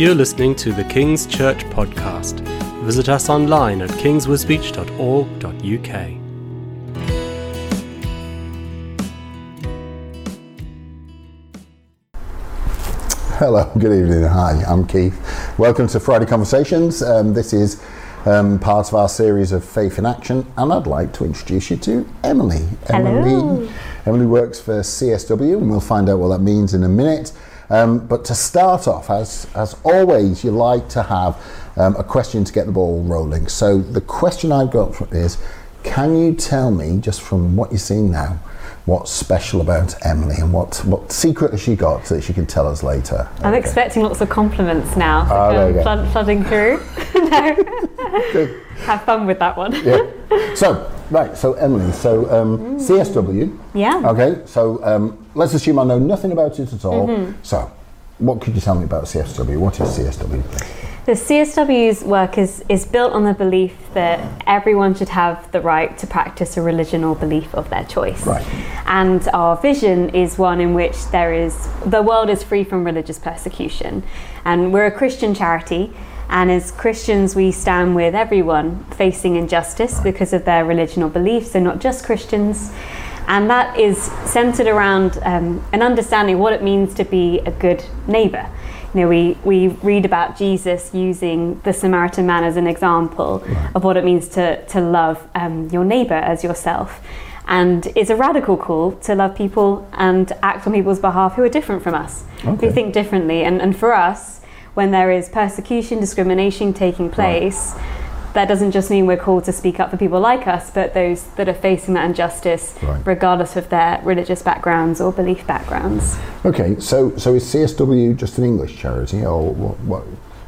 You're listening to the King's Church podcast. Visit us online at kingswisbech.org.uk. Hello, good evening. Hi, I'm Keith. Welcome to Friday Conversations. Um, this is um, part of our series of Faith in Action, and I'd like to introduce you to Emily. Hello. Emily, Emily works for CSW, and we'll find out what that means in a minute. Um, but to start off, as as always, you like to have um, a question to get the ball rolling. So the question I've got is, can you tell me just from what you're seeing now? What's special about Emily and what, what secret has she got that she can tell us later? I'm Okay. expecting lots of compliments now to Ah, there you go. flood, flooding through. no. Have fun with that one. yeah. So, right, so Emily, so um, CSW. Yeah. Okay, so um, let's assume I know nothing about it at all. Mm-hmm. So, what could you tell me about CSW? What is CSW? The CSW's work is, is built on the belief that everyone should have the right to practice a religion or belief of their choice. Right. And our vision is one in which there is the world is free from religious persecution. And we're a Christian charity. And as Christians, we stand with everyone facing injustice because of their religion or beliefs, so not just Christians. And that is centered around um, an understanding of what it means to be a good neighbor. You know, we, we read about Jesus using the Samaritan man as an example of what it means to, to love um, your neighbor as yourself. And it's a radical call to love people and act on people's behalf who are different from us, Okay. who think differently. And, and for us, when there is persecution, discrimination taking place, that doesn't just mean we're called to speak up for people like us, but those that are facing that injustice, Right. regardless of their religious backgrounds or belief backgrounds. Okay, so so is CSW just an English charity, or what? what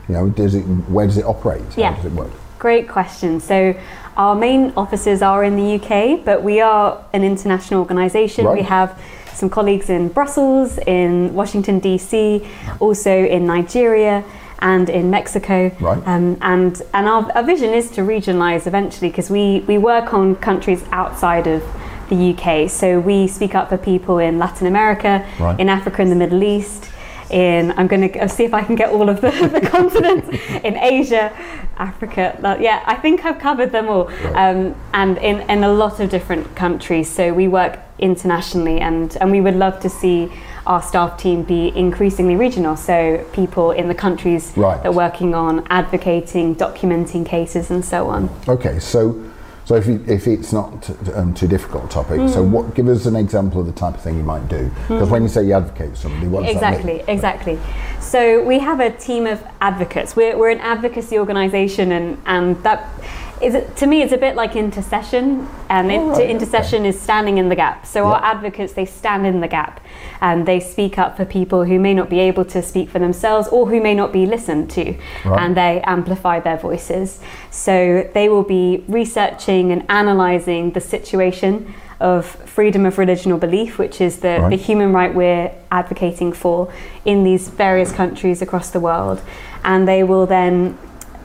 you know, does it? Where does it operate? Yeah. How does it work? Great question. So, our main offices are in the UK, but we are an international organisation. We have some colleagues in Brussels, in Washington, DC, also in Nigeria. And in Mexico, Right. um, and and our, our vision is to regionalise eventually because we we work on countries outside of the UK. So we speak up for people in Latin America, Right. in Africa, in the Middle East. In I'm going to see if I can get all of the, the continents in Asia, Africa. Yeah, I think I've covered them all. Um, and in, in a lot of different countries. So we work internationally, and and we would love to see our staff team be increasingly regional. So people in the countries Right. that are working on advocating, documenting cases, and so on. Okay, so so if, you, if it's not t- um, too difficult a topic, so Hmm. what? Give us an example of the type of thing you might do. Because when you say you advocate for somebody, what does that Exactly, mean? exactly. So we have a team of advocates. We're, we're an advocacy organisation, and and that it, to me it's a bit like intercession. And it, right, okay. intercession is standing in the gap. So our advocates they stand in the gap, and they speak up for people who may not be able to speak for themselves or who may not be listened to, Right. and they amplify their voices. So they will be researching and analysing the situation of freedom of religion or belief, which is the, Right. the human right we're advocating for in these various countries across the world. And they will then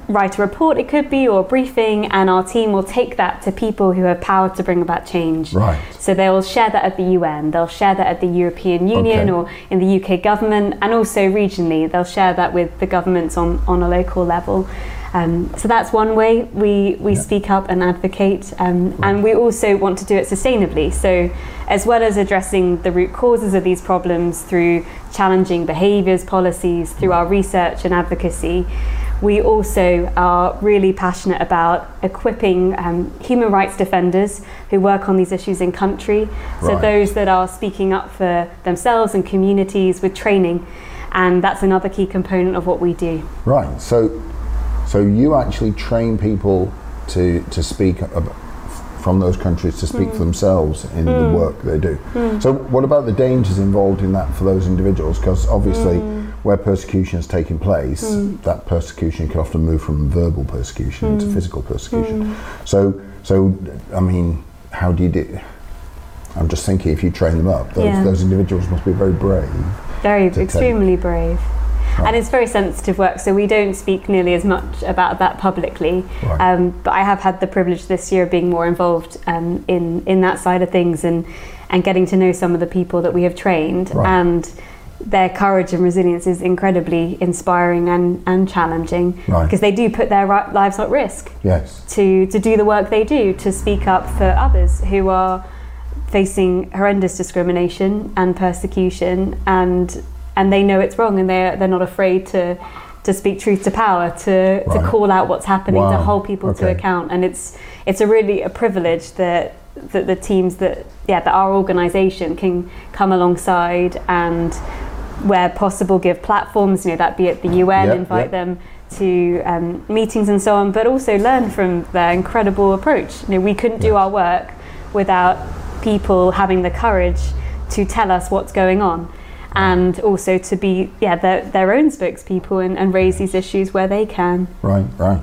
write a report, it could be, or a briefing, and our team will take that to people who have power to bring about change. Right. So they'll share that at the UN, they'll share that at the European Union Okay. or in the UK government, and also regionally, they'll share that with the governments on, on a local level. Um, so that's one way we, we Yeah. speak up and advocate, um, and we also want to do it sustainably. So, as well as addressing the root causes of these problems through challenging behaviours, policies, through our research and advocacy, we also are really passionate about equipping um, human rights defenders who work on these issues in country. So, Right. those that are speaking up for themselves and communities with training. And that's another key component of what we do. Right. So so you actually train people to to speak ab- from those countries to speak Hmm. for themselves in the work they do. So what about the dangers involved in that for those individuals? Because obviously, Hmm. Where persecution is taking place, that persecution can often move from verbal persecution Hmm. to physical persecution. So so I mean, how do you do? I'm just thinking if you train them up, those, Yeah. those individuals must be very brave. Very, take- extremely brave. And it's very sensitive work, so we don't speak nearly as much about that publicly. Right. Um, but I have had the privilege this year of being more involved um, in in that side of things and and getting to know some of the people that we have trained. Right. And their courage and resilience is incredibly inspiring and, and challenging Right. because they do put their lives at risk Yes. to, to do the work they do, to speak up for others who are facing horrendous discrimination and persecution, and and they know it's wrong, and they're they're not afraid to to speak truth to power, to Right. to call out what's happening, to hold people to account, and it's it's a really a privilege that that the teams that yeah that our organisation can come alongside and where possible give platforms you know that be at the UN Yep, invite yep. them to um, meetings and so on but also learn from their incredible approach you know we couldn't do our work without people having the courage to tell us what's going on and also to be yeah their, their own spokespeople and, and raise these issues where they can Right, right.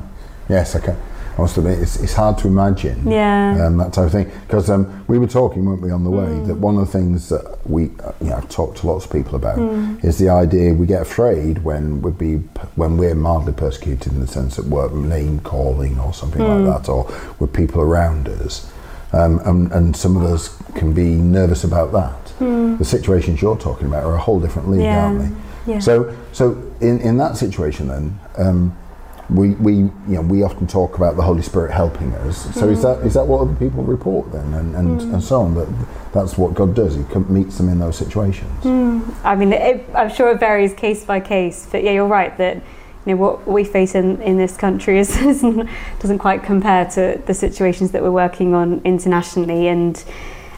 Yes, okay. I must admit, it's, it's hard to imagine Yeah. um, that type of thing. Because um, we were talking, weren't we, on the way, that one of the things that we, uh, you know, I've talked to lots of people about is the idea we get afraid when we be when we're mildly persecuted in the sense that we're name calling or something like that, or with people around us. Um, and, and some of us can be nervous about that. The situations you're talking about are a whole different league, Yeah. aren't they? Yeah. So, so in, in that situation, then um, we, we you know we often talk about the Holy Spirit helping us. So is that is that what other people report then, and and, hmm. and so on? That that's what God does. He meets them in those situations. Hmm. I mean, it, I'm sure it varies case by case, but yeah, you're right that you know what we face in, in this country is, isn't, doesn't quite compare to the situations that we're working on internationally, and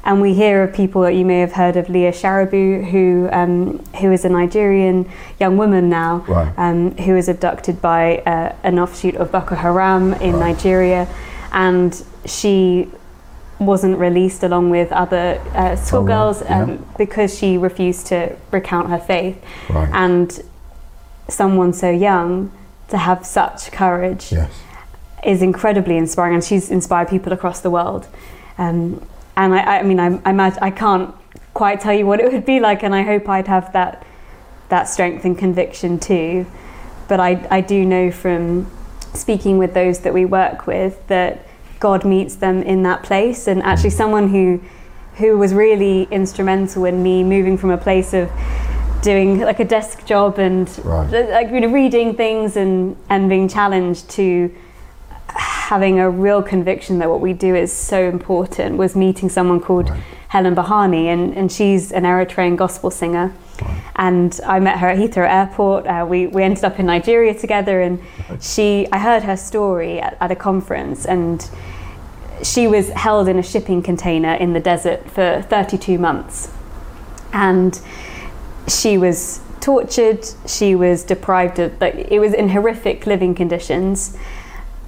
and we hear of people that you may have heard of Leah Sharibu, who um, who is a Nigerian young woman now, Right. um, who was abducted by uh, an offshoot of Boko Haram in Right. Nigeria, and she wasn't released along with other uh, schoolgirls yeah. um, because she refused to recount her faith. Right. And someone so young to have such courage yes. is incredibly inspiring, and she's inspired people across the world. Um, and I, I mean, I, I, imagine, I can't quite tell you what it would be like, and I hope I'd have that that strength and conviction too. But I, I do know from speaking with those that we work with that God meets them in that place, and actually someone who who was really instrumental in me moving from a place of doing like a desk job and Right. like you know reading things and and being challenged to having a real conviction that what we do is so important was meeting someone called Right. Helen Berhane and, and she's an Eritrean gospel singer. And I met her at Heathrow Airport. Uh, we, we ended up in Nigeria together and she I heard her story at, at a conference and she was held in a shipping container in the desert for 32 months. And she was tortured. She was deprived of like it was in horrific living conditions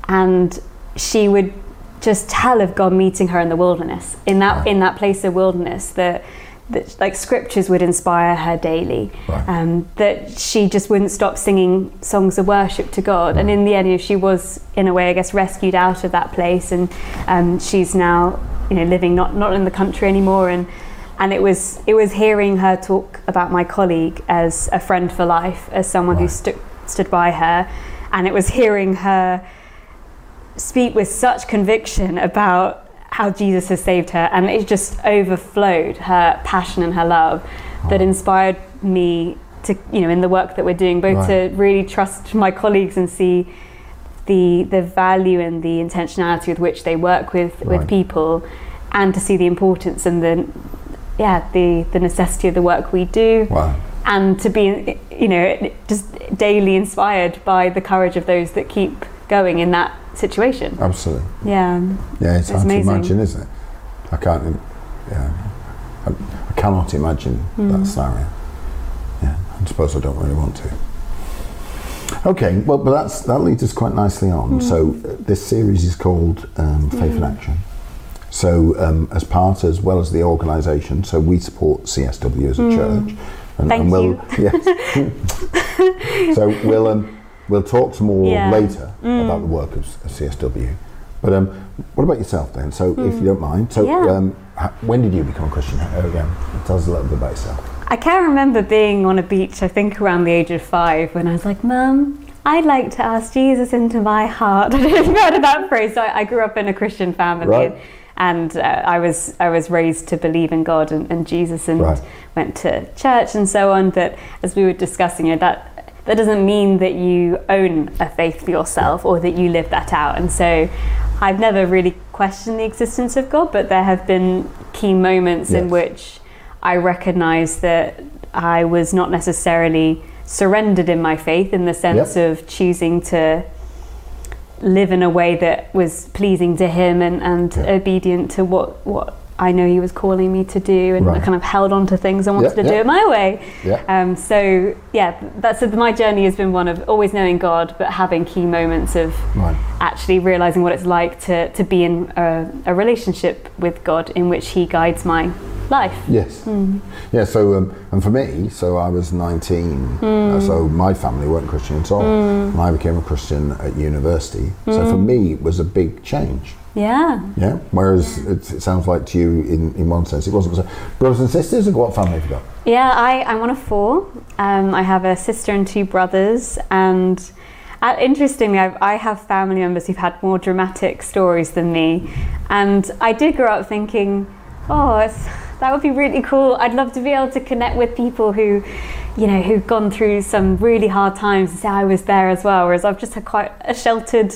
and she would just tell of God meeting her in the wilderness in that Right. in that place of wilderness that that like scriptures would inspire her daily Right. um, that she just wouldn't stop singing songs of worship to God and in the end you know, she was in a way I guess rescued out of that place and um, she's now you know living not not in the country anymore and and it was it was hearing her talk about my colleague as a friend for life as someone who Right. stu- stood by her and it was hearing her speak with such conviction about how Jesus has saved her, and it just overflowed her passion and her love that inspired me to, you know, in the work that we're doing, both Right. to really trust my colleagues and see the the value and the intentionality with which they work with Right. with people, and to see the importance and the yeah the the necessity of the work we do Wow. and to be you know just daily inspired by the courage of those that keep going in that situation Absolutely. yeah Yeah, it's, It's hard amazing. to imagine, isn't it? I can't. Yeah, I, I cannot imagine that scenario. Yeah, I suppose I don't really want to. Okay, well, but that's that leads us quite nicely on. So uh, this series is called um, Faith in Action. So um, as part, as well as the organisation, so we support CSW as a church, and, Thank and we'll you. yes. so we'll um, we'll talk some more Yeah. later about the work of, CSW. But um, what about yourself then? So, if you don't mind, so Yeah. um, when did you become a Christian? Uh, Again, tell us a little bit about yourself. I can remember being on a beach, I think around the age of five, when I was like, Mum, I'd like to ask Jesus into my heart. I don't know if you've heard of that phrase. So I, I grew up in a Christian family. Right. and uh, I was I was raised to believe in God and, and Jesus and Right. went to church and so on. But as we were discussing you know, that that doesn't mean that you own a faith for yourself or that you live that out. And so I've never really questioned the existence of God, but there have been key moments in which I recognized that I was not necessarily surrendered in my faith in the sense Yep. of choosing to live in a way that was pleasing to him and, and obedient to what, what I know he was calling me to do and I kind of held on to things and wanted Yeah, to do it my way. Yeah. Um, so yeah, that's my journey has been one of always knowing God, but having key moments of Right. actually realizing what it's like to, to be in a, a relationship with God in which He guides my life. Yes. Hmm. Yeah. So, um, and for me, so I was 19. Hmm. Uh, so my family weren't Christian at all, and I became a Christian at university. So Hmm. for me, it was a big change. Yeah. Yeah. Whereas it, it sounds like to you, in, in one sense, it wasn't. So, brothers and sisters, what family have you got? Yeah, I, I'm one of four. Um, I have a sister and two brothers, and uh, interestingly, I've, I have family members who've had more dramatic stories than me. And I did grow up thinking, oh, it's, that would be really cool. I'd love to be able to connect with people who, you know, who've gone through some really hard times and say I was there as well. Whereas I've just had quite a sheltered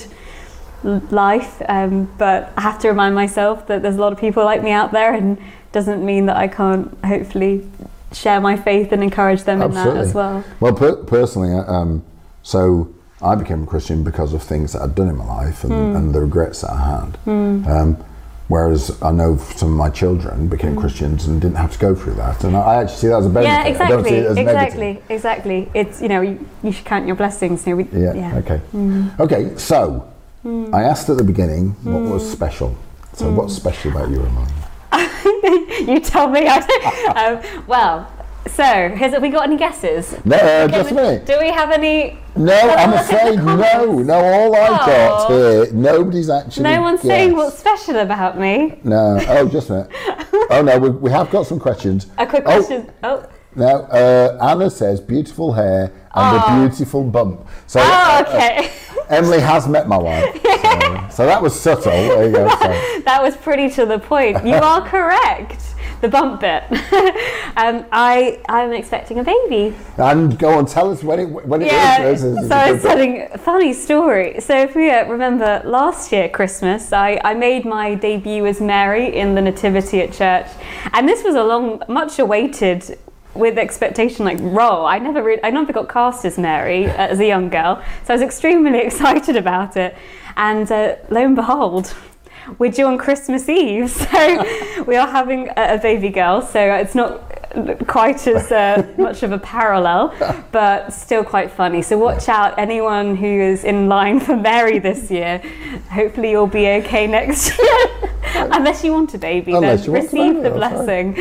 life. Um, but I have to remind myself that there's a lot of people like me out there, and doesn't mean that I can't hopefully share my faith and encourage them in that as well. Well, per- personally, uh, um, so I became a Christian because of things that I'd done in my life and, Hmm. and the regrets that I had. Um, whereas I know some of my children became Christians and didn't have to go through that, and I actually see that as a benefit. Yeah, I don't see exactly, as negative. exactly, exactly. It's you know you, you should count your blessings. You know, we, Yeah. Okay. Hmm. Okay. So I asked at the beginning what was special. So Hmm. what's special about you, Ramon? you tell me. I um, well, so has we got any guesses? No, uh, just we- minute. Do we have any? No, I'm afraid no. No, all I got Oh. here, nobody's actually. No one's saying what's special about me. No. Oh, just a minute. oh no, we, we have got some questions. A quick Oh, question. Oh, Now, uh, Anna says beautiful hair and a beautiful bump. So oh uh, okay. Emily has met my wife. So, so that was subtle. There you go. So, that was pretty to the point. You are correct. The bump bit. um, I I'm expecting a baby. and go on, tell us when it when it is. Yeah. This is- So I was telling a funny story. So if we uh, remember last year Christmas, I, I made my debut as Mary in the Nativity at church, and this was a long, much awaited. With expectation, like role, I never, re- I never got cast as Mary uh, as a young girl, so I was extremely excited about it. And uh, lo and behold, we're due on Christmas Eve, so we are having a, a baby girl. So it's not quite as uh, much of a parallel, but still quite funny. So watch out, anyone who is in line for Mary this year. Hopefully you'll be okay next year, unless you want a baby. Unless then you want a receive the blessing.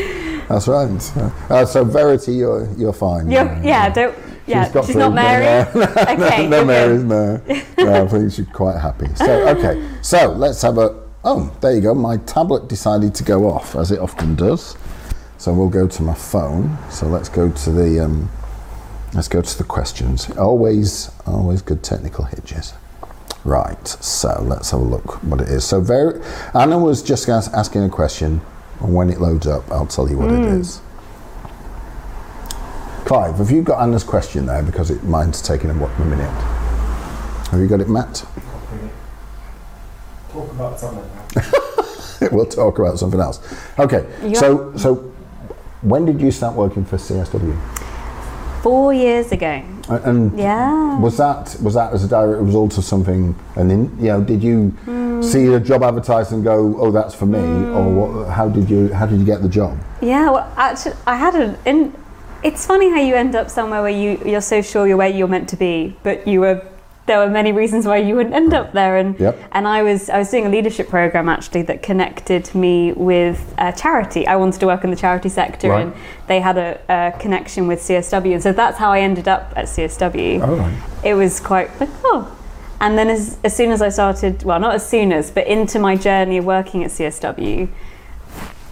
That's right. Uh, so Verity, you're you're fine. You're, yeah, don't. Yeah, got she's not Mary. but, uh, okay, no, you're Mary's no. no. I think she's quite happy. So okay, so let's have a. Oh, there you go. My tablet decided to go off as it often does. So we'll go to my phone. So let's go to the. Um, let's go to the questions. Always, always good technical hitches. Right. So let's have a look what it is. So very, Anna was just as- asking a question, and when it loads up, I'll tell you what it hmm. is. Clive, have you got Anna's question there? Because it mine's taking a, what, a minute. Have you got it, Matt? Talk about something now. we'll talk about something else. Okay. You So, so when did you start working for CSW? Four years ago. And Yeah. was that was that as a direct result of something? And then you know, did you Hmm. see a job advertised and go, "Oh, that's for me," or what, how did you how did you get the job? Yeah, well, actually, I had an. In, it's funny how you end up somewhere where you you're so sure you're where you're meant to be, but you were. There were many reasons why you wouldn't end up there, and Yep. and I was I was doing a leadership program actually that connected me with a charity. I wanted to work in the charity sector, Right. and they had a, a connection with CSW, and so that's how I ended up at CSW Oh, right. it was quite like oh and then as, as soon as i started well not as soon as but into my journey of working at csw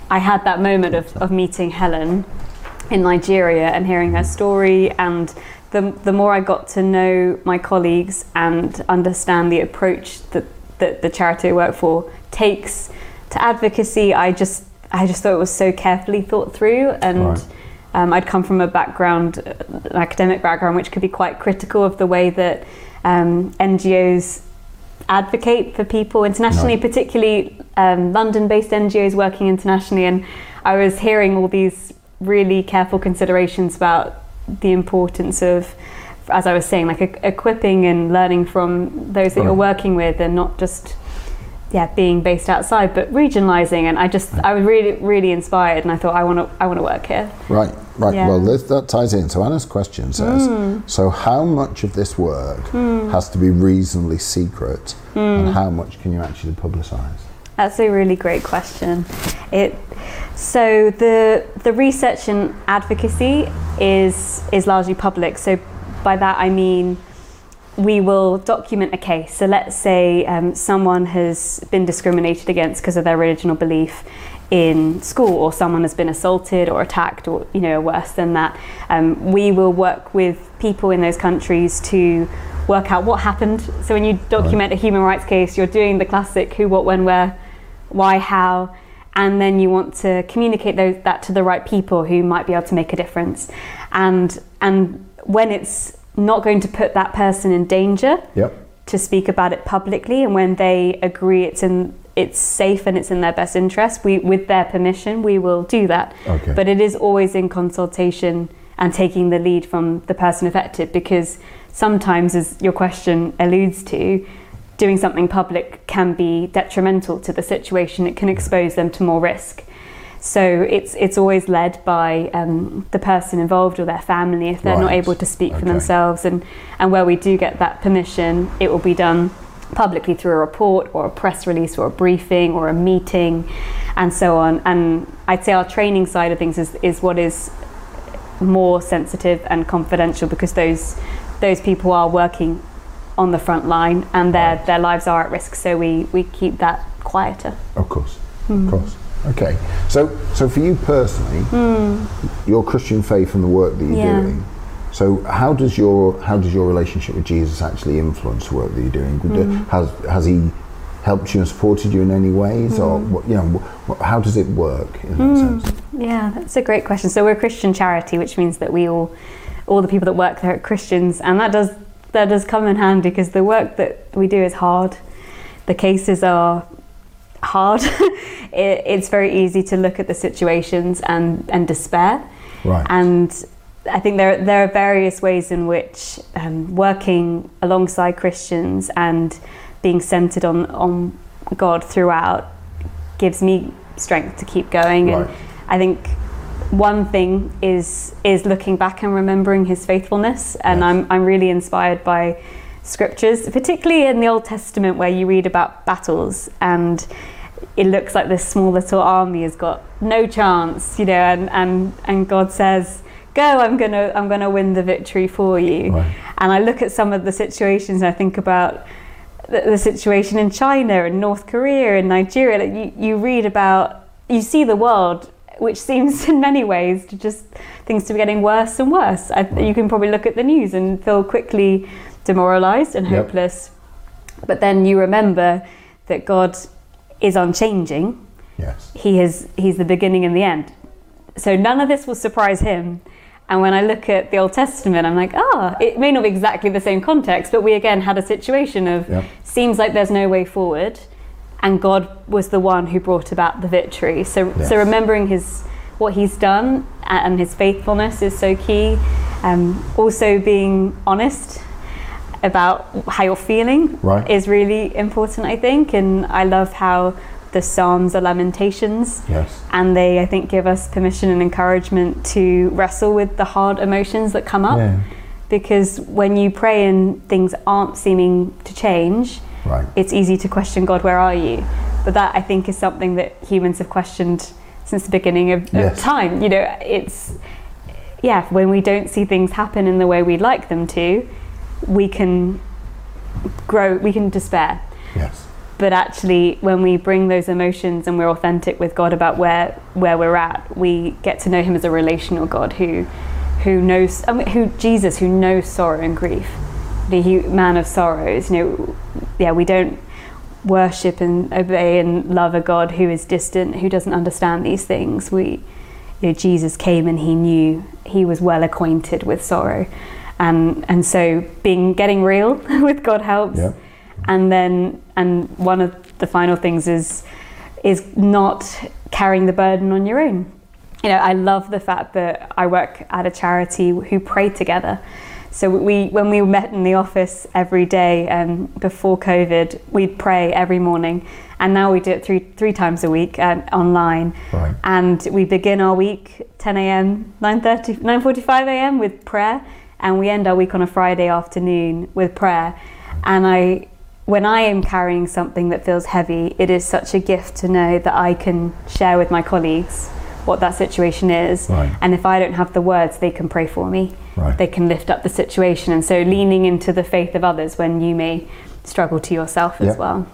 i had that moment of, of meeting helen in nigeria and hearing her story and the, the more i got to know my colleagues and understand the approach that, that the charity i work for takes to advocacy, I just I just thought it was so carefully thought through, and Right. um, I'd come from a background, an academic background, which could be quite critical of the way that um, NGOs advocate for people internationally, Right. particularly um, London-based NGOs working internationally. And I was hearing all these really careful considerations about the importance of, as I was saying, like e- equipping and learning from those that you're mm. working with, and not just yeah being based outside, but regionalising. And I just I was really really inspired, and I thought I want to I want to work here. Right, right. Yeah. Well, this, that ties in. So Anna's question says, mm. so how much of this work mm. has to be reasonably secret, and how much can you actually publicise? That's a really great question. It so the the research and advocacy is is largely public. So by that I mean we will document a case. So let's say um, someone has been discriminated against because of their religion or belief in school, or someone has been assaulted or attacked, or you know worse than that. Um, we will work with people in those countries to work out what happened. So when you document a human rights case, you're doing the classic who, what, when, where, why, how, and then you want to communicate those, that to the right people who might be able to make a difference. And and when it's not going to put that person in danger Yep. to speak about it publicly, and when they agree it's in it's safe and it's in their best interest, we with their permission we will do that. Okay. But it is always in consultation and taking the lead from the person affected because sometimes, as your question alludes to, doing something public can be detrimental to the situation. It can expose them to more risk. So it's it's always led by um, the person involved or their family if they're not able to speak for themselves. And and where we do get that permission, it will be done publicly through a report or a press release or a briefing or a meeting, and so on. And I'd say our training side of things is is what is more sensitive and confidential because those those people are working on the front line and their Right. their lives are at risk. So we we keep that quieter. Of course, of hmm. course. Okay. So, so for you personally, hmm. your Christian faith and the work that you're Yeah. doing. So, how does your how does your relationship with Jesus actually influence the work that you're doing? Do- hmm. Has has he helped you and supported you in any ways, or what, you know, how does it work in that sense? Yeah, that's a great question. So we're a Christian charity, which means that we all, all the people that work there are Christians, and that does that does come in handy because the work that we do is hard. The cases are hard. it, it's very easy to look at the situations and and despair. Right. And I think there there are various ways in which um, working alongside Christians and being centered on on God throughout gives me strength to keep going. And I think one thing is is looking back and remembering His faithfulness. And Yes. I'm I'm really inspired by scriptures, particularly in the Old Testament where you read about battles and it looks like this small little army has got no chance, you know, and, and, and God says, Go, I'm gonna I'm gonna win the victory for you. Right. And I look at some of the situations and I think about the, the situation in China and North Korea and Nigeria. Like you, you read about you see the world which seems in many ways to just things to be getting worse and worse. I, you can probably look at the news and feel quickly demoralized and Yep. hopeless. But then you remember that God is unchanging. Yes. He is he's the beginning and the end. So none of this will surprise him. And when I look at the Old Testament, I'm like, ah, it may not be exactly the same context, but we again had a situation of Yep. seems like there's no way forward, and God was the one who brought about the victory. So, Yes. so remembering his what he's done and his faithfulness is so key. Um, also, being honest about how you're feeling Right. is really important, I think. And I love how the Psalms are lamentations Yes. and they I think give us permission and encouragement to wrestle with the hard emotions that come up Yeah. because when you pray and things aren't seeming to change Right. it's easy to question God where are you but that I think is something that humans have questioned since the beginning of, of Yes. time you know it's yeah when we don't see things happen in the way we'd like them to we can grow we can despair Yes. but actually when we bring those emotions and we're authentic with God about where where we're at we get to know him as a relational God who who knows I mean, who Jesus who knows sorrow and grief the man of sorrows you know yeah we don't worship and obey and love a God who is distant, who doesn't understand these things. We, you know, Jesus came and he knew he was well acquainted with sorrow, and and so being getting real with God helps. Yeah. And then and one of the final things is is not carrying the burden on your own. You know, I love the fact that I work at a charity who pray together. So we, when we met in the office every day um, before COVID, we'd pray every morning, and now we do it three three times a week uh, online. Right. And we begin our week 10 a.m., 9:30, 9:45 a.m. with prayer, and we end our week on a Friday afternoon with prayer. And I, when I am carrying something that feels heavy, it is such a gift to know that I can share with my colleagues what that situation is. Right. And if I don't have the words, they can pray for me. Right. They can lift up the situation. And so leaning into the faith of others when you may struggle to yourself as well.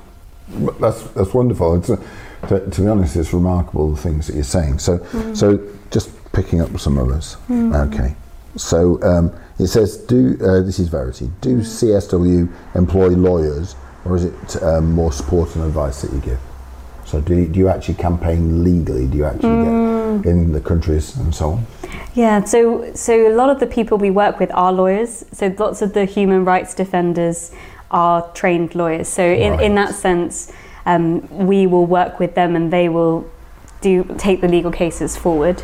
That's that's wonderful. It's, uh, to, to be honest, it's remarkable the things that you're saying. So, Mm. so just picking up some of others. Okay. So um, it says, do uh, this is Verity. Do Mm. CSW employ lawyers, or is it um, more support and advice that you give? So, do you, do you actually campaign legally? Do you actually Mm. get in the countries and so on? Yeah, so so a lot of the people we work with are lawyers. So lots of the human rights defenders are trained lawyers. So in, Right. in that sense, um, we will work with them and they will do take the legal cases forward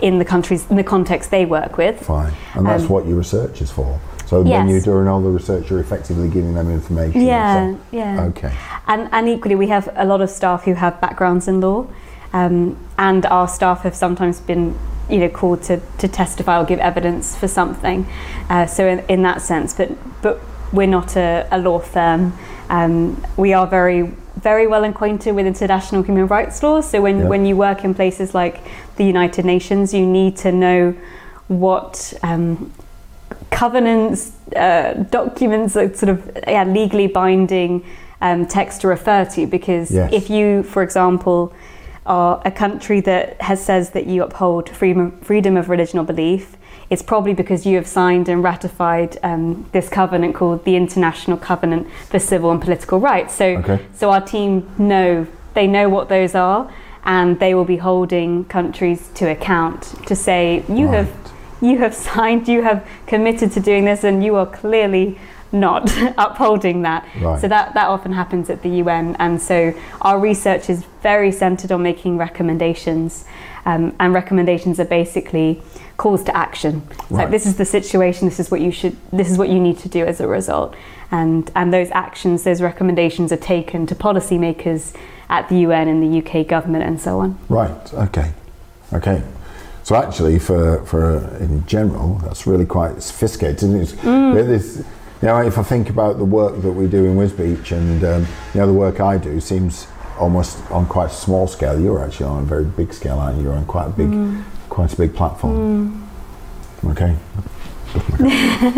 in the countries in the context they work with. Fine. And that's Um, what your research is for. So when you're doing all the research, you're effectively giving them information. Yeah, so- yeah. Okay. And, and equally, we have a lot of staff who have backgrounds in law, um, and our staff have sometimes been, you know, called to, to testify or give evidence for something. Uh, so in, in that sense, but but we're not a, a law firm. Um, we are very very well acquainted with international human rights law. So when Yeah. when you work in places like the United Nations, you need to know what. Um, covenants, uh, documents, like sort of yeah, legally binding um, text to refer to. Because Yes. if you, for example, are a country that has says that you uphold freedom freedom of religion or belief, it's probably because you have signed and ratified um, this covenant called the International Covenant for Civil and Political Rights. So, Okay. so our team know they know what those are, and they will be holding countries to account to say you have Right. You have signed, you have committed to doing this, and you are clearly not upholding that. Right. So that, that often happens at the UN, and so our research is very centered on making recommendations, um, and recommendations are basically calls to action. Right. like this is the situation, this is what you should, this is what you need to do as a result, and and those actions, those recommendations are taken to policymakers at the UN and the UK government and so on. Right. Okay. Okay. So actually, for for in general, that's really quite sophisticated. Isn't it? Mm. There's- you know, if I think about the work that we do in Wisbech, and um, you know, the work I do seems almost on quite a small scale. You're actually on a very big scale, aren't you? You're on quite a big, Mm. quite a big platform. Okay.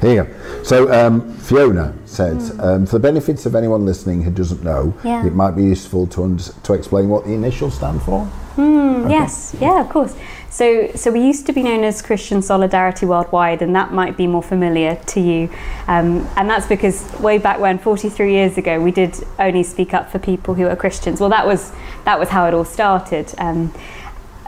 Here you go. So um, Fiona said, um, for the benefits of anyone listening who doesn't know, Yeah. it might be useful to to explain what the initials stand for. Mm, Yes, yeah, of course. So, so we used to be known as Christian Solidarity Worldwide, and that might be more familiar to you. Um, and that's because way back when, 43 years ago, we did only speak up for people who are Christians. Well, that was that was how it all started. Um,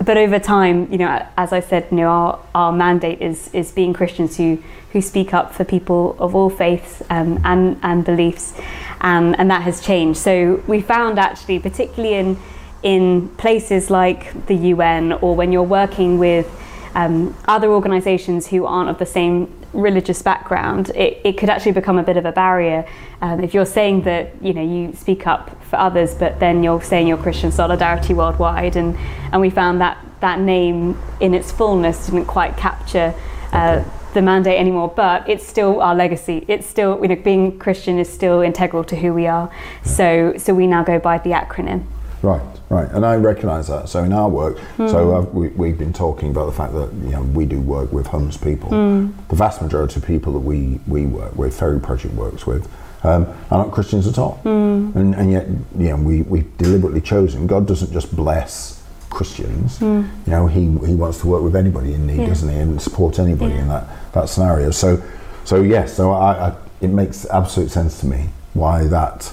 but over time, you know, as I said, you know, our, our mandate is is being Christians who who speak up for people of all faiths um, and and beliefs, and and that has changed. So we found actually, particularly in in places like the UN or when you're working with um, other organisations who aren't of the same religious background, it, it could actually become a bit of a barrier. Um, if you're saying that you know you speak up for others, but then you're saying you're Christian Solidarity Worldwide, and and we found that that name in its fullness didn't quite capture. Uh, the mandate anymore, but it's still our legacy. It's still, you know, being Christian is still integral to who we are. So, so we now go by the acronym. Right, right, and I recognise that. So in our work, so I've, we, we've been talking about the fact that you know we do work with homeless people. Hmm. The vast majority of people that we we work with, Ferry Project works with, um, are not Christians at all, hmm. and, and yet you know we we deliberately chosen. God doesn't just bless Christians. Hmm. You know, he he wants to work with anybody in need, Yeah. doesn't he, and support anybody Yeah. in that that scenario. So so yes, so I, I it makes absolute sense to me why that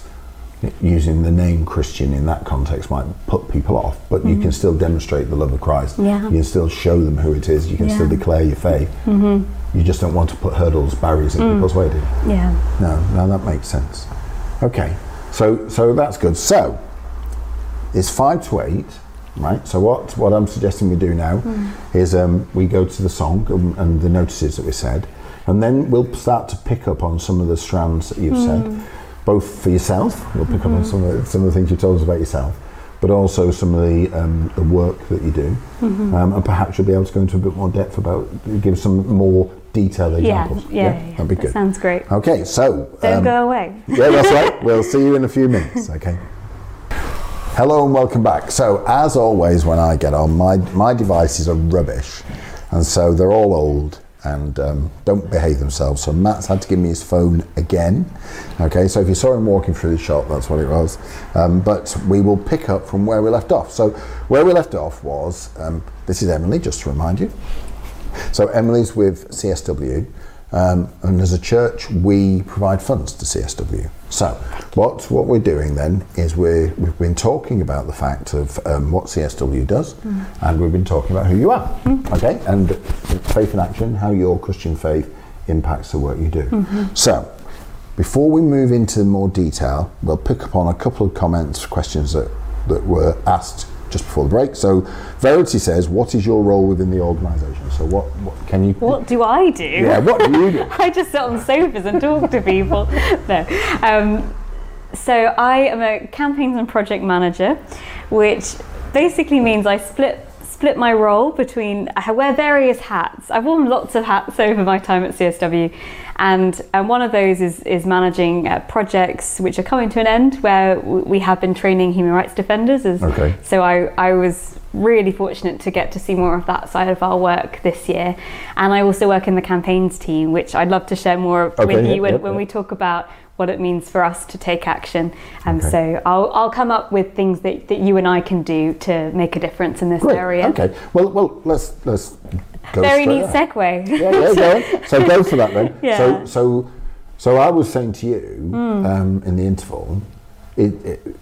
using the name Christian in that context might put people off, but you can still demonstrate the love of Christ. Mm-hmm. Yeah. You can still show them who it is. You can still declare your faith. Mm-hmm. You just don't want to put hurdles, barriers in Mm. people's way, do you? Yeah. No, no, that makes sense. Okay, so so that's good. So it's five to eight, right? So what what I'm suggesting we do now is um, we go to the song and, and the notices that we said, and then we'll start to pick up on some of the strands that you've said, both for yourself. We'll pick up on some of the, some of the things you told us about yourself. But also some of the um, the work that you do, um, and perhaps you'll be able to go into a bit more depth about give some more detailed Yeah. examples. Yeah. yeah, that'd be that good. sounds great. Okay, so Don't um, go away. yeah, that's right. We'll see you in a few minutes, okay? Hello and welcome back. So, as always, when I get on, my, my devices are rubbish. And so they're all old and um, don't behave themselves. So, Matt's had to give me his phone again. Okay, so if you saw him walking through the shop, that's what it was. Um, but we will pick up from where we left off. So, where we left off was um, this is Emily, just to remind you. So Emily's with CSW, um, and as a church, we provide funds to CSW. So what what we're doing then is we we've been talking about the fact of um, what CSW does, and we've been talking about who you are, okay, and faith in action, how your Christian faith impacts the work you do. So. Before we move into more detail, we'll pick up on a couple of comments, questions that, that were asked just before the break. So, Verity says, "What is your role within the organisation?" So, what, what can you? What do I do? Yeah, what do you do? I just sit on sofas and talk to people. No. Um, so I am a campaigns and project manager, which basically means I split split my role between I wear various hats. I've worn lots of hats over my time at CSW, and and one of those is is managing uh, projects which are coming to an end where we have been training human rights defenders. As, Okay. So I I was really fortunate to get to see more of that side of our work this year, and I also work in the campaigns team, which I'd love to share more Okay, with yeah, you when, yeah, when yeah. we talk about what it means for us to take action. Um, Okay. So I'll, I'll come up with things that, that you and I can do to make a difference in this Great. area. Okay. Well, well, let's let's go. Very neat ahead. segue. Yeah, yeah, on. So go for that then. Yeah. So so so I was saying to you Hmm. um, in the interval, it, it,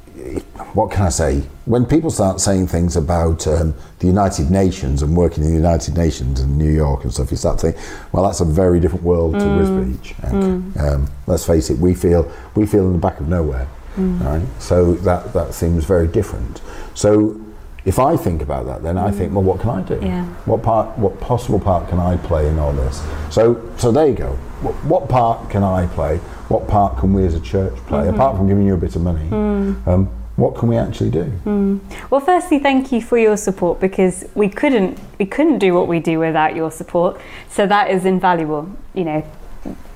what can I say? When people start saying things about um, the United Nations and working in the United Nations and New York and stuff, you start saying, well, that's a very different world to. Wisbech. And, um, let's face it, we feel we feel in the back of nowhere. All right. So that that seems very different. So. If I think about that, then I think, well, what can I do? Yeah. What part, what possible part can I play in all this? So, so there you go. What, what part can I play? What part can we as a church play? Mm-hmm. Apart from giving you a bit of money, Mm. um, what can we actually do? Well, firstly, thank you for your support because we couldn't we couldn't do what we do without your support. So that is invaluable. You know,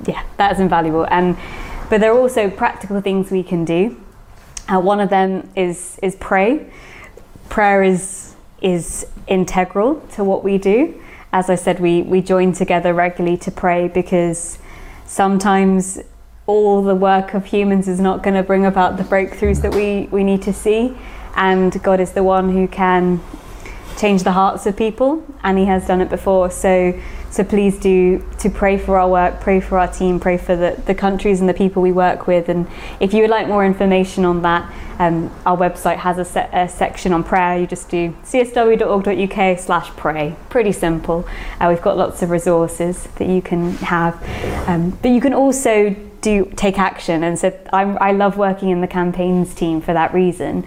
yeah, that is invaluable. And but there are also practical things we can do. Uh, one of them is is pray. Prayer is is integral to what we do. As I said, we we join together regularly to pray because sometimes all the work of humans is not going to bring about the breakthroughs that we, we need to see. And God is the one who can change the hearts of people, and He has done it before. So, so please do to pray for our work, pray for our team, pray for the, the countries and the people we work with. And if you would like more information on that, um, our website has a, se- a section on prayer. You just do csw.org.uk slash pray. Pretty simple. Uh, we've got lots of resources that you can have. Um, but you can also do take action. And so I'm, I love working in the campaigns team for that reason.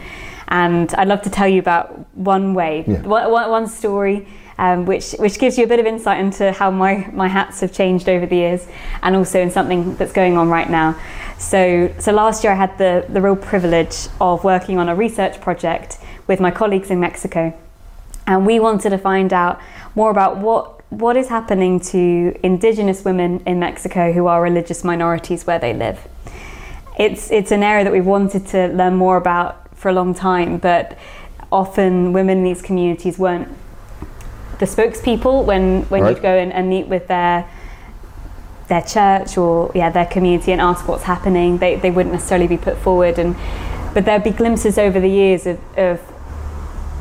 And I'd love to tell you about one way, Yeah. one, one, one story. Um, which which gives you a bit of insight into how my, my hats have changed over the years, and also in something that's going on right now. So so last year I had the the real privilege of working on a research project with my colleagues in Mexico, and we wanted to find out more about what what is happening to indigenous women in Mexico who are religious minorities where they live. It's it's an area that we've wanted to learn more about for a long time, but often women in these communities weren't the spokespeople when when Right. you'd go in and meet with their their church or yeah their community and ask what's happening. They they wouldn't necessarily be put forward, and but there'd be glimpses over the years of, of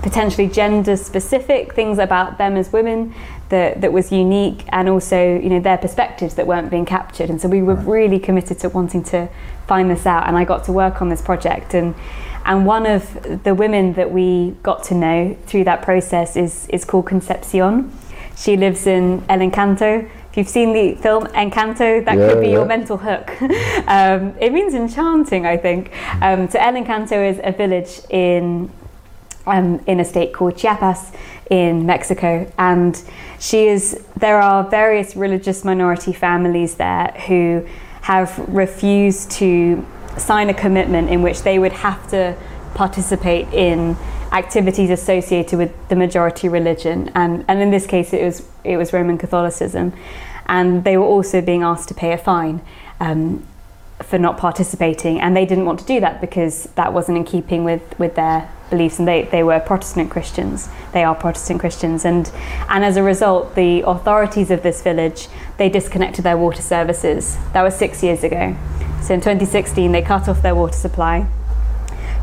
potentially gender specific things about them as women that, that was unique and also you know their perspectives that weren't being captured and so we were really committed to wanting to find this out and I got to work on this project and and one of the women that we got to know through that process is is called Concepcion she lives in El Encanto if you've seen the film Encanto, that Yeah, could be yeah. your mental hook. um, it means enchanting, I think. Um, so El Encanto is a village in um, in a state called Chiapas in Mexico, and she is. There are various religious minority families there who have refused to sign a commitment in which they would have to participate in activities associated with the majority religion, and and in this case it was it was Roman Catholicism, and they were also being asked to pay a fine. Um, for not participating and they didn't want to do that because that wasn't in keeping with, with their beliefs and they, they were Protestant Christians. They are Protestant Christians and and as a result the authorities of this village they disconnected their water services. That was six years ago. So in 2016 they cut off their water supply.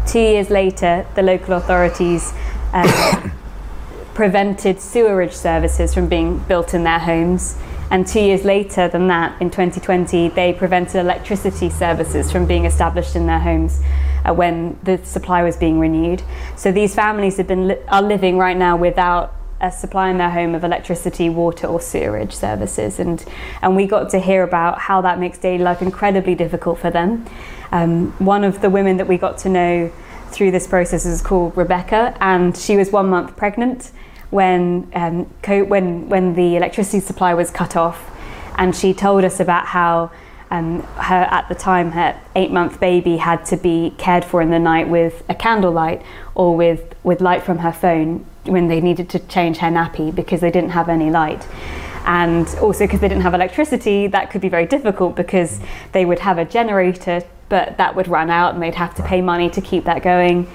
Two years later the local authorities um, prevented sewerage services from being built in their homes. And two years later than that, in 2020, they prevented electricity services from being established in their homes uh, when the supply was being renewed. So these families have been li- are living right now without a supply in their home of electricity, water, or sewerage services. And and we got to hear about how that makes daily life incredibly difficult for them. Um, one of the women that we got to know through this process is called Rebecca, and she was one month pregnant when um, co- when when the electricity supply was cut off, and she told us about how um, her at the time her eight month baby had to be cared for in the night with a candlelight or with with light from her phone when they needed to change her nappy because they didn't have any light. And also because they didn't have electricity, that could be very difficult because they would have a generator, but that would run out and they'd have to pay money to keep that going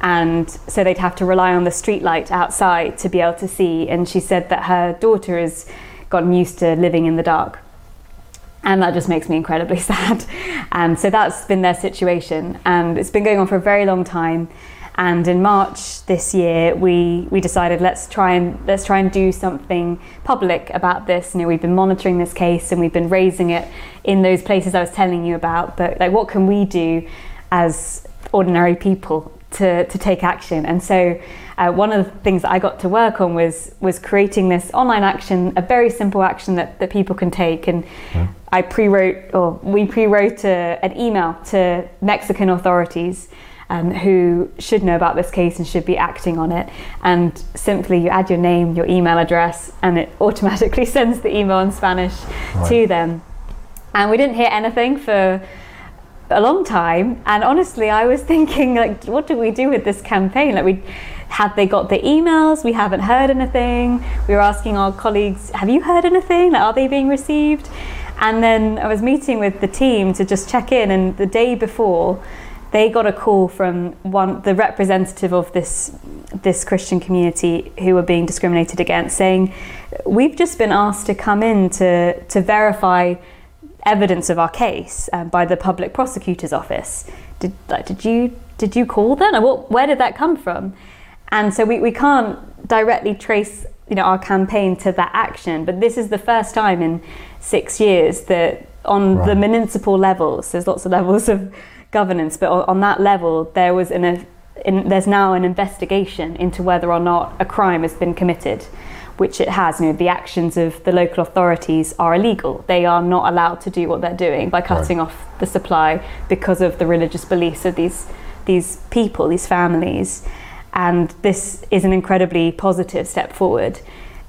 and so they'd have to rely on the street light outside to be able to see. And she said that her daughter has gotten used to living in the dark. And that just makes me incredibly sad. And so that's been their situation. And it's been going on for a very long time. And in March this year, we, we decided let's try and let's try and do something public about this. You know, we've been monitoring this case and we've been raising it in those places I was telling you about. But like, what can we do as ordinary people to, to take action. And so, uh, one of the things that I got to work on was was creating this online action, a very simple action that, that people can take. And I pre-wrote, or we pre-wrote a, an email to Mexican authorities. Um, who should know about this case and should be acting on it. And simply you add your name, your email address, and it automatically sends the email in Spanish to them. And we didn't hear anything for a long time and honestly i was thinking like what do we do with this campaign? Like we had they got the emails? We haven't heard anything. We were asking our colleagues have you heard anything? Like, are they being received? And then i was meeting with the team to just check in and the day before they got a call from one the representative of this this christian community who were being discriminated against saying we've just been asked to come in to to verify evidence of our case um, by the public prosecutor's office. Did like, did you did you call them? Or what, where did that come from? And so we, we can't directly trace you know our campaign to that action, but this is the first time in six years that on the Right. municipal levels, there's lots of levels of governance, but on, on that level there was an a, in, there's now an investigation into whether or not a crime has been committed which it has. You know, the actions of the local authorities are illegal. They are not allowed to do what they're doing by cutting off the supply because of the religious beliefs of these these people, these families. And this is an incredibly positive step forward.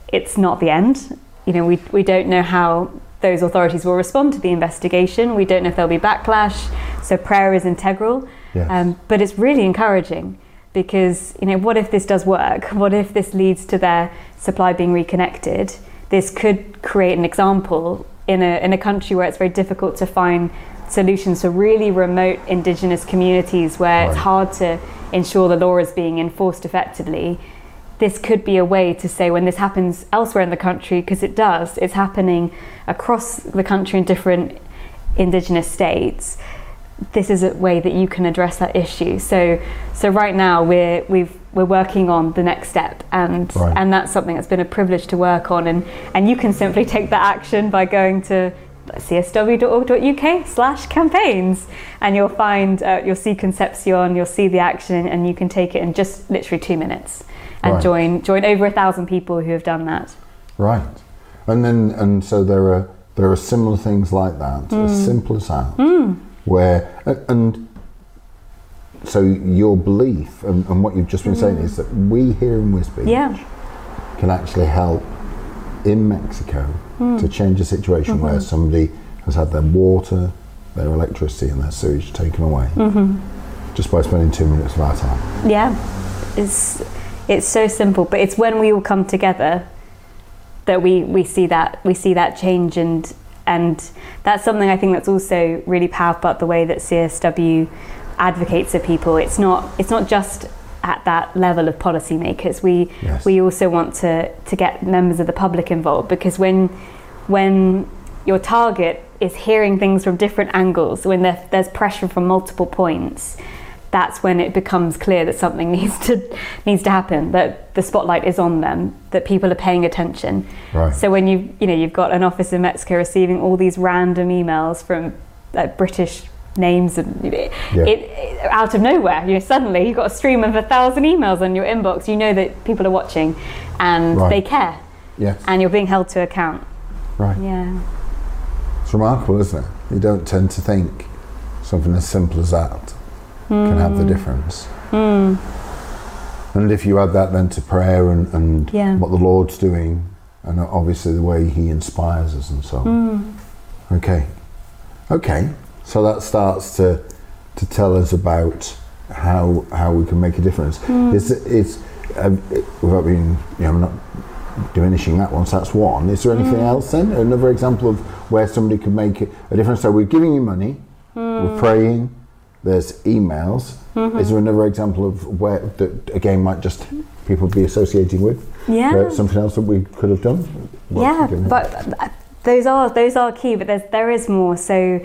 It's not the end. You know, we we don't know how those authorities will respond to the investigation. We don't know if there'll be backlash. So prayer is integral. Yes. Um, but it's really encouraging because you know what if this does work? What if this leads to their supply being reconnected? This could create an example in a, in a country where it's very difficult to find solutions for really remote indigenous communities where it's hard to ensure the law is being enforced effectively. This could be a way to say when this happens elsewhere in the country because it does it's happening across the country in different indigenous states this is a way that you can address that issue. So, so right now we're we've we're working on the next step and Right. and that's something that's been a privilege to work on and and you can simply take that action by going to csw.org.uk slash campaigns and you'll find uh, you'll see concepcion you'll see the action and you can take it in just literally two minutes and Right. join join over a thousand people who have done that Right. And then and so there are there are similar things like that, Hmm. as simple as that, where and so your belief and, and what you've just been saying is that we here in Wisbech Hmm. yeah can actually help in Mexico Hmm. to change a situation Mm-hmm. where somebody has had their water, their electricity, and their sewage taken away Mm-hmm. just by spending two minutes of our time. Yeah, it's it's so simple, but it's when we all come together that we, we see that we see that change, and and that's something I think that's also really powerful about the way that CSW advocates for people. It's not it's not just at that level of policymakers. We Yes. we also want to to get members of the public involved because when when your target is hearing things from different angles, when there, there's pressure from multiple points, that's when it becomes clear that something needs to needs to happen. That the spotlight is on them. That people are paying attention. Right. So when you you know you've got an office in Mexico receiving all these random emails from like British names and know, Yeah. it, it out of nowhere, you know, suddenly you've got a stream of a thousand emails on your inbox. You know that people are watching and Right. they care, Yes. and you're being held to account. right. Yeah. It's remarkable, isn't it? You don't tend to think something as simple as that can have Hmm. the difference. And if you add that then to prayer and, and Yeah. what the Lord's doing, and obviously the way He inspires us and so on. Hmm. Okay. Okay. So that starts to to tell us about how how we can make a difference. Hmm. Is is um, without being, you know, I'm not diminishing that one. So that's one. Is there anything Hmm. else then? Another example of where somebody could make a difference. So we're giving you money. Hmm. We're praying. There's emails. Mm-hmm. Is there another example of where that again might just people be associating with? Yeah. Something else that we could have done. What yeah, but uh, those are those are key. But there's there is more. So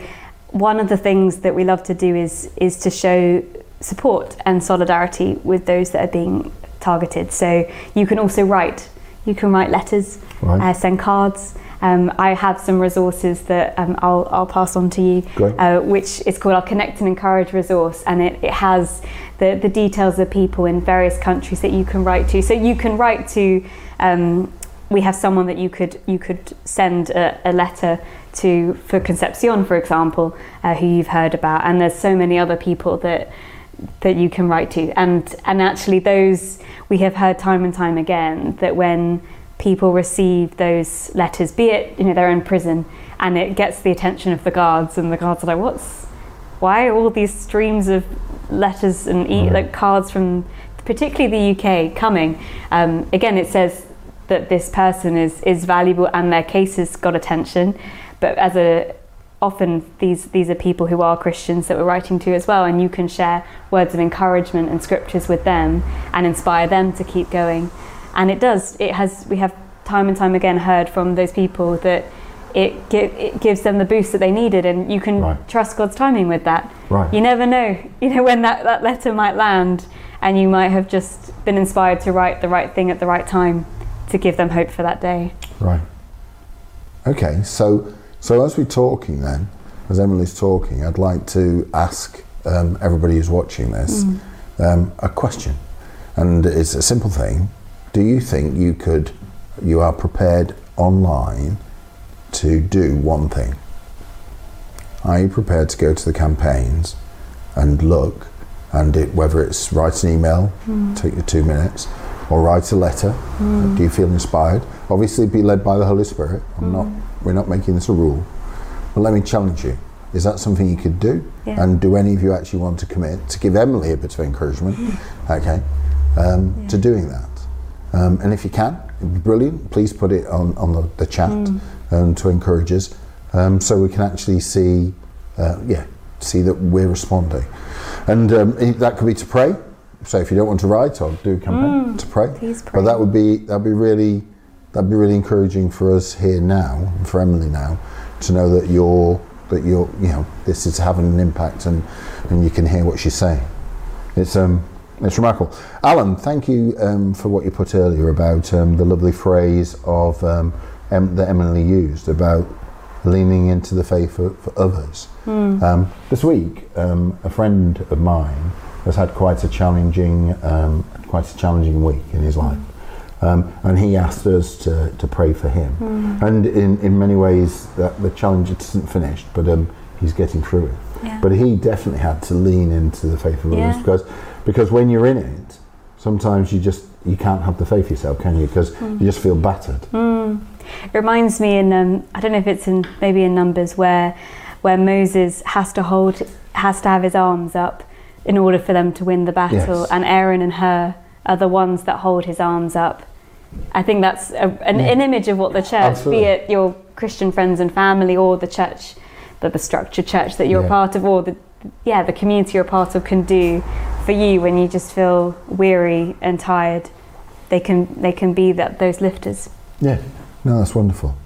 one of the things that we love to do is is to show support and solidarity with those that are being targeted. So you can also write. You can write letters, Right. uh, send cards. Um, I have some resources that um, I'll, I'll pass on to you, uh, which is called our Connect and Encourage resource, and it, it has the, the details of people in various countries that you can write to. So you can write to. Um, we have someone that you could you could send a, a letter to for Concepcion, for example, uh, who you've heard about, and there's so many other people that that you can write to, and and actually those we have heard time and time again that when people receive those letters, be it you know they're in prison and it gets the attention of the guards, and the guards are like, what's why are all these streams of letters and e- Right. like cards from particularly the UK coming? Um, again, it says that this person is is valuable and their case has got attention, but as a often these these are people who are Christians that we're writing to as well, and you can share words of encouragement and scriptures with them and inspire them to keep going. And it does. It has. We have time and time again heard from those people that it, gi- it gives them the boost that they needed, and you can Right. trust God's timing with that. Right. You never know. You know when that, that letter might land, and you might have just been inspired to write the right thing at the right time to give them hope for that day. Right. Okay, so so as we're talking then, as Emily's talking, I'd like to ask um, everybody who's watching this um, a question, and it's a simple thing. Do you think you could, you are prepared online to do one thing? Are you prepared to go to the campaigns and look, and it, whether it's write an email, hmm. take you two minutes, or write a letter? Hmm. Do you feel inspired? Obviously, be led by the Holy Spirit. I'm not. Hmm. We're not making this a rule, but let me challenge you. Is that something you could do? Yeah. And do any of you actually want to commit to give Emily a bit of encouragement? Okay, um, to doing that. Um, and if you can, brilliant. Please put it on, on the, the chat um, to encourage us um, so we can actually see, uh, yeah, see that we're responding. And um, that could be to pray. So if you don't want to write or do a campaign, to pray. Please pray. But that would be that'd be really that'd be really encouraging for us here now, for Emily now, to know that you're that you're you know this is having an impact and and you can hear what she's saying. It's um It's remarkable. Alan, thank you um, for what you put earlier about um, the lovely phrase of um, em- that Emily used about leaning into the faith for, for others. Um, this week, um, a friend of mine has had quite a challenging, um, quite a challenging week in his life. Um, and he asked us to, to pray for him. And in, in many ways, that the challenge isn't finished, but um, he's getting through it. Yeah. But he definitely had to lean into the faith of others Yeah. because because when you're in it, sometimes you just you can't have the faith yourself, can you? Because you just feel battered. It reminds me in um, I don't know if it's in maybe in Numbers where where Moses has to hold has to have his arms up in order for them to win the battle, Yes. and Aaron and Hur are the ones that hold his arms up. I think that's a, an, Yeah. an image of what the church, Absolutely. be it your Christian friends and family or the church, the, the structured church that you're Yeah. a part of, or the yeah the community you're a part of can do for you when you just feel weary and tired. They can they can be that those lifters. Yeah. No, that's wonderful.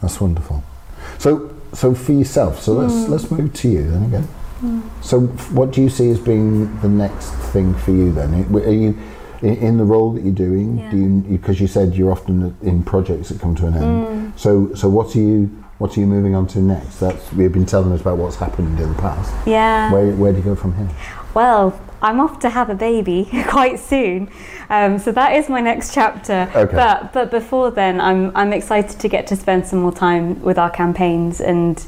That's wonderful. So so for yourself, so let's mm. let's move to you then again. Mm. So what do you see as being the next thing for you then? Are you in, the role that you're doing? Yeah. Do you because you said you're often in projects that come to an end. Mm. So so what are you what are you moving on to next? That's we've been telling us about what's happened in the past. Yeah. Where where do you go from here? Well, I'm off to have a baby quite soon, um, so that is my next chapter. Okay. But but before then, I'm I'm excited to get to spend some more time with our campaigns and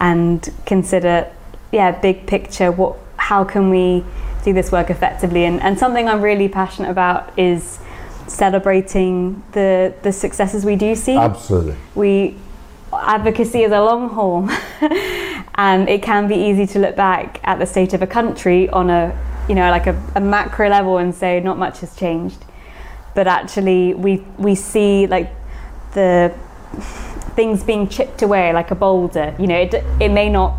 and consider, yeah, big picture. What how can we do this work effectively? And and something I'm really passionate about is celebrating the the successes we do see Absolutely. we advocacy is a long haul and it can be easy to look back at the state of a country on a you know like a, a macro level and say not much has changed. But actually we we see like the things being chipped away like a boulder. You know it, it may not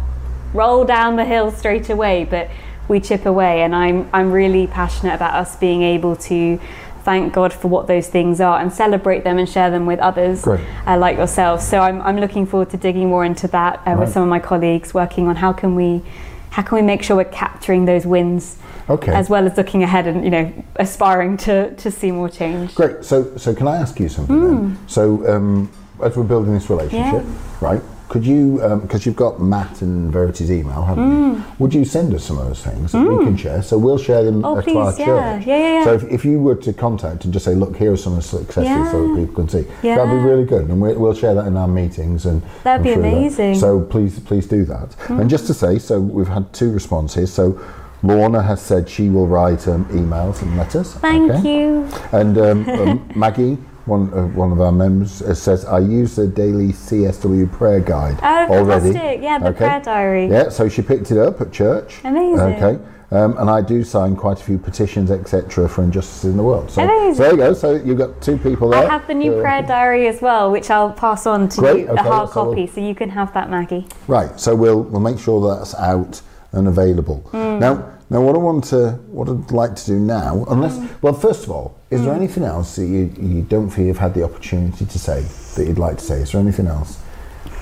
roll down the hill straight away but we chip away. And I'm I'm really passionate about us being able to thank God for what those things are and celebrate them and share them with others uh, like yourself. So I'm, I'm looking forward to digging more into that uh, Right. with some of my colleagues, working on how can we how can we make sure we're capturing those wins Okay. as well as looking ahead and you know aspiring to, to see more change. Great. So, so can I ask you something then? So, um, as we're building this relationship. Yeah. right? Could you, because you've got Matt and Verity's email, haven't you? Would you send us some of those things that we can share? So we'll share them. Oh, to our please, yeah. church. Yeah, yeah, yeah. So if, if you were to contact and just say, look, here are some of the successes so that people can see, Yeah. that'd be really good, and we, we'll share that in our meetings. And That'd be that- amazing. Hmm. so please, please do that. And just to say, so we've had two responses. So. Lorna has said she will write um, emails and letters. Thank okay? you. And um, um, Maggie, one uh, one of our members, says I use the daily CSW prayer guide Oh, already. fantastic. Yeah, the prayer diary. Yeah, so she picked it up at church. Amazing. Okay. Um, and I do sign quite a few petitions, etc., for injustice in the world. So, Amazing. so there you go. So you've got two people there. I have the new Uh, prayer diary as well, which I'll pass on to Great, you, okay, a hard so we'll- copy, so you can have that, Maggie. Right. So we'll we'll make sure that's out and available. Hmm. Now, now what I want to what I'd like to do now, unless Hmm. well, first of all, is there anything else that you, you don't feel you've had the opportunity to say that you'd like to say? Is there anything else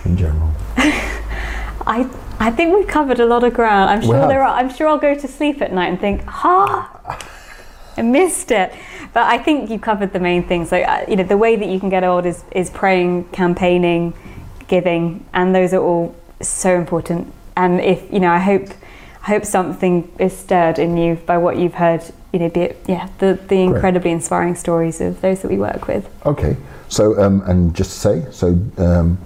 in general? I I think we've covered a lot of ground. I'm sure there are. I'm sure I'll go to sleep at night and think, ha, I missed it. But I think you covered the main things. Like uh, you know, the way that you can get old is is praying, campaigning, giving, and those are all so important. And if you know, I hope I hope something is stirred in you by what you've heard. You know, be it yeah, the the incredibly inspiring stories of those that we work with. Okay. So um, and just to say, so um,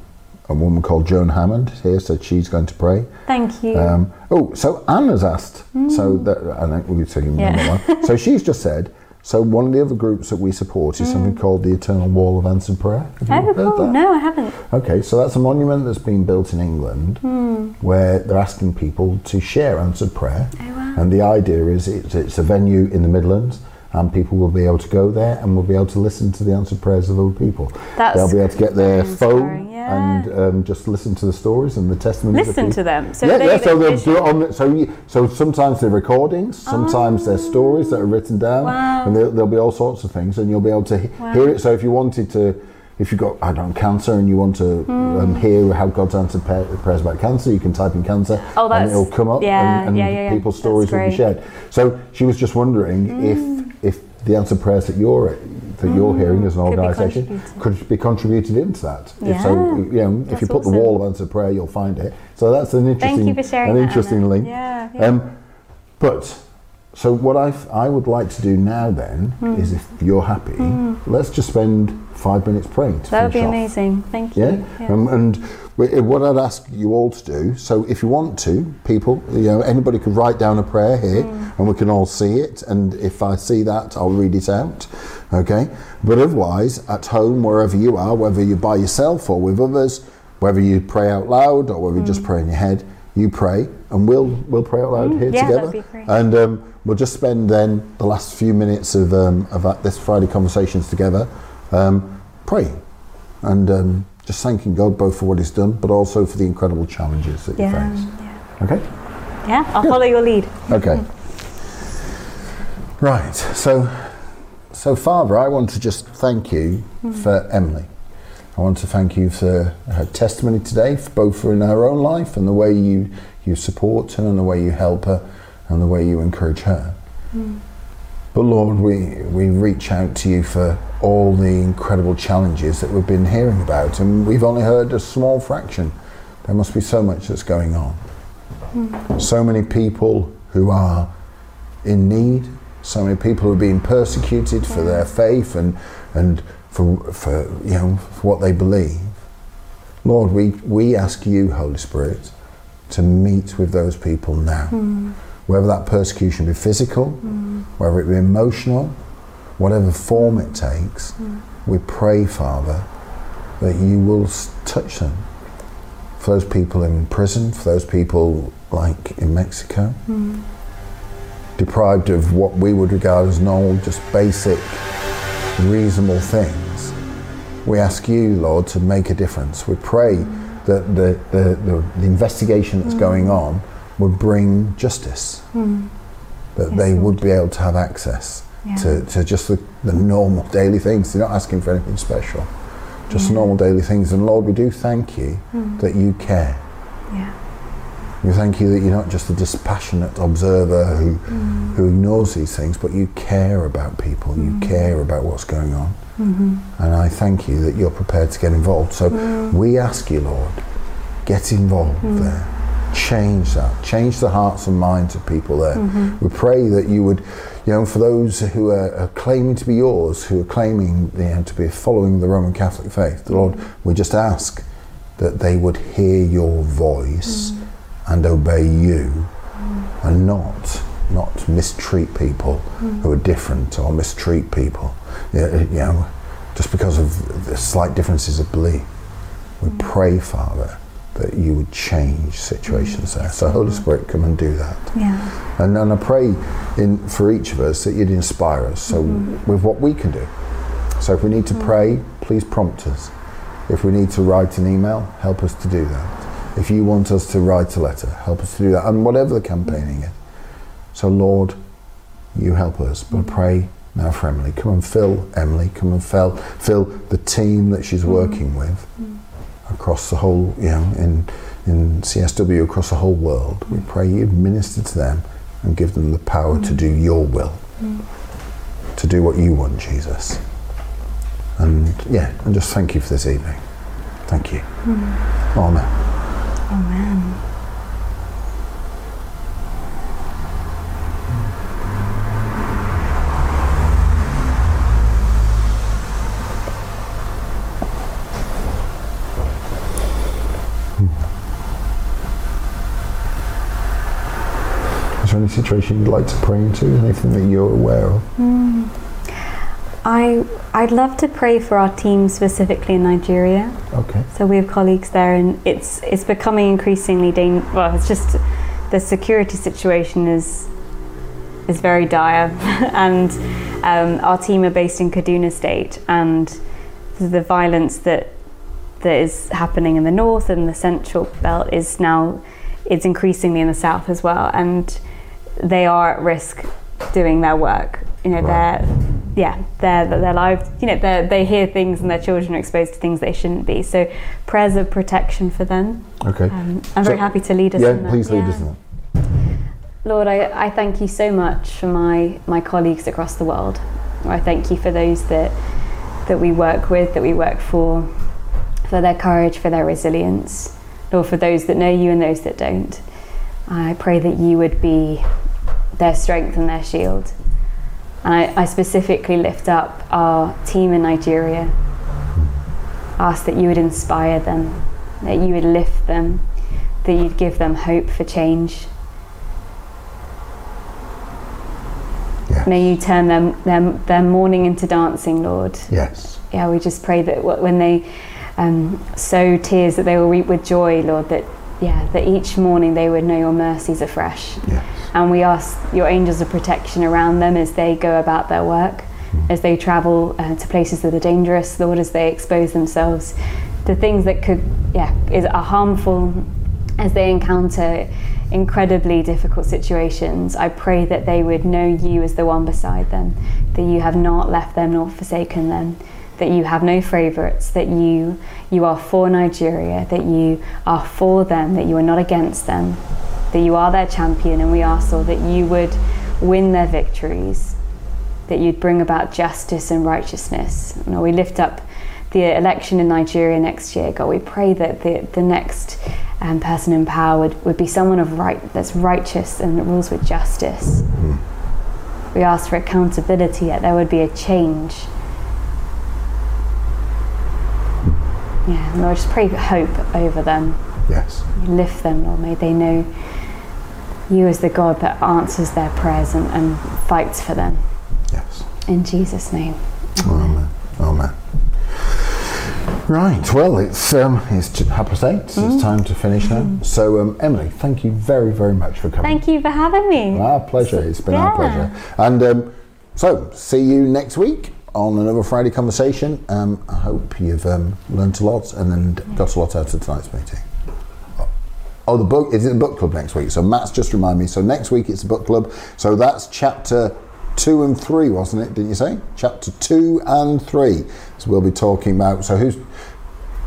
a woman called Joan Hammond here said she's going to pray. Thank you. Um, oh, so Anne has asked. So that I think we so you Yeah. one. So she's just said. So one of the other groups that we support is something mm. called the Eternal Wall of Answered Prayer. Have you oh, heard cool. that? No, I haven't. Okay, so that's a monument that's been built in England hmm. where they're asking people to share answered prayer. Oh, wow. And the idea is it's, it's a venue in the Midlands and people will be able to go there and will be able to listen to the answered prayers of other people. That's They'll be able to get their phone yeah. and um, just listen to the stories and the testimonies. of Listen to them. So yeah, they- yeah. So they- they'll do it on. The, so you, so sometimes they're recordings, sometimes they're stories that are written down, Wow. and there, there'll be all sorts of things, and you'll be able to Wow. hear it. So if you wanted to if you've got I don't know, cancer and you want to Hmm. um, hear how God's answered prayers about cancer, you can type in cancer Oh, and it'll come up yeah, and, and yeah, yeah, people's stories will be. Hmm. shared. So she was just wondering if if the answer prayers that you're that you're hearing as an. Could organisation could be contributed into that. If so, Yeah, you know, if you put the wall of answered prayer, you'll find it. So that's an interesting, you for sharing an that, interesting link. Yeah, yeah. Um, but so what I I would like to do now then Hmm. is if you're happy, let's just spend five minutes praying. To That would be off. amazing. Thank you. Yeah, Um, and what I'd ask you all to do. So, if you want to, people, you know, anybody could write down a prayer here, and we can all see it. And if I see that, I'll read it out. Okay. But otherwise, at home, wherever you are, whether you're by yourself or with others, whether you pray out loud or whether you just pray in your head, you pray, and we'll we'll pray out loud here yeah, together. that'd be great. And um, we'll just spend then the last few minutes of um, of uh, this Friday conversations together, um, praying and um, just thanking God both for what He's done, but also for the incredible challenges that you Yeah, face. yeah. Okay. Yeah, I'll follow your lead. Okay. Right. So, so Father, I want to just thank you hmm. for Emily. I want to thank you for her testimony today, for both for in her own life and the way you you support her and the way you help her and the way you encourage her. Hmm. But Lord, we, we reach out to you for all the incredible challenges that we've been hearing about, and we've only heard a small fraction. There must be so much that's going on. Hmm. So many people who are in need, so many people who are being persecuted for their faith and, and for, for, you know, for what they believe. Lord, we, we ask you, Holy Spirit, to meet with those people now. Hmm. Whether that persecution be physical, hmm. whether it be emotional, whatever form it takes, mm. we pray, Father, that you will touch them. For those people in prison, for those people like in Mexico, mm. deprived of what we would regard as normal, just basic, reasonable things. We ask you, Lord, to make a difference. We pray mm. that the, the, the, the investigation that's going on would bring justice, that they would be able to have access to, to just the, the normal daily things. They're not asking for anything special, just normal daily things. And Lord, we do thank you hmm. that you care. Yeah. We thank you that you're not just a dispassionate observer who, hmm. who ignores these things, but you care about people, you hmm. care about what's going on. Mm-hmm. And I thank you that you're prepared to get involved. So we ask you, Lord, get involved there. Change that. Change the hearts and minds of people there. Mm-hmm. We pray that you would, you know, for those who are, are claiming to be yours, who are claiming you know, to be following the Roman Catholic faith, the Lord, we just ask that they would hear your voice mm. and obey you mm. and not not mistreat people mm. who are different or mistreat people. You know, you know just because of the slight differences of belief. We pray father that you would change situations there so holy spirit come and do that Yeah. and, and I pray in for each of us that you'd inspire us so mm-hmm. with what we can do. So if we need to mm-hmm. pray, please prompt us. If we need to write an email, help us to do that. If you want us to write a letter, help us to do that. And whatever the campaigning is. So Lord, you help us. But I pray now for Emily. Come and fill Emily. Come and fill fill the team that she's working with across the whole, you know, in in CSW across the whole world. We pray you minister to them and give them the power to do your will, to do what you want, Jesus. And yeah, and just thank you for this evening. Thank you. Mm. Amen. Amen. Any situation you'd like to pray into? Anything that you're aware of? I I'd love to pray for our team specifically in Nigeria. Okay. So we have colleagues there, and it's it's becoming increasingly dangerous. Well, it's just the security situation is is very dire, and um, our team are based in Kaduna State, and the violence that that is happening in the north and the central belt is now it's increasingly in the south as well, and they are at risk doing their work. You know, Right. they're yeah, their their lives, you know, they they hear things and their children are exposed to things they shouldn't be. So prayers of protection for them. Okay. Um, I'm very happy to lead us yeah, in that. please lead Yeah. us in that. Lord, I, I thank you so much for my, my colleagues across the world. I thank you for those that that we work with, that we work for, for their courage, for their resilience. Lord, for those that know you and those that don't. I pray that you would be their strength and their shield. And I, I specifically lift up our team in Nigeria. Ask that you would inspire them, that you would lift them, that you'd give them hope for change. Yeah. May you turn them, them, their mourning into dancing, Lord. Yes. Yeah, we just pray that when they um, sow tears, that they will reap with joy, Lord. That yeah, that each morning they would know your mercies afresh. Yes. And we ask your angels of protection around them as they go about their work, as they travel uh, to places that are dangerous, Lord, as they expose themselves to things that could, yeah, is are harmful, as they encounter incredibly difficult situations. I pray that they would know you as the one beside them, that you have not left them nor forsaken them, that you have no favourites, that you you are for Nigeria, that you are for them, that you are not against them, that you are their champion, and we ask, Lord, that you would win their victories, that you'd bring about justice and righteousness. Lord, we lift up the election in Nigeria next year, God. We pray that the, the next um, person in power would, would be someone of right that's righteous and that rules with justice. We ask for accountability, that there would be a change. Yeah, Lord, just pray hope over them. Yes. Lift them, Lord. May they know you as the God that answers their prayers and, and fights for them. Yes. In Jesus' name. Amen. Amen. Right. Well, it's um, it's half past eight. so It's time to finish now. So, um, Emily, thank you very, very much for coming. Thank you for having me. Our pleasure. It's been our pleasure. And um, so, see you next week on another Friday conversation. Um, I hope you've um, learnt a lot and then got a lot out of tonight's meeting. Oh, the book is it the book club next week? So Matt's just reminded me. So next week it's the book club. So that's chapter two and three, wasn't it? Didn't you say chapter two and three? So we'll be talking about. So who's?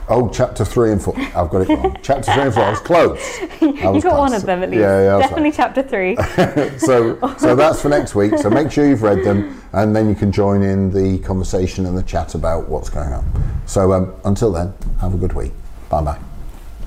Oh, chapter three and four. I've got it wrong. chapter three and four. I was close. I You was got one of them at least. Yeah, yeah. Definitely chapter three. so so that's for next week. So make sure you've read them, and then you can join in the conversation and the chat about what's going on. So um, until then, have a good week. Bye bye.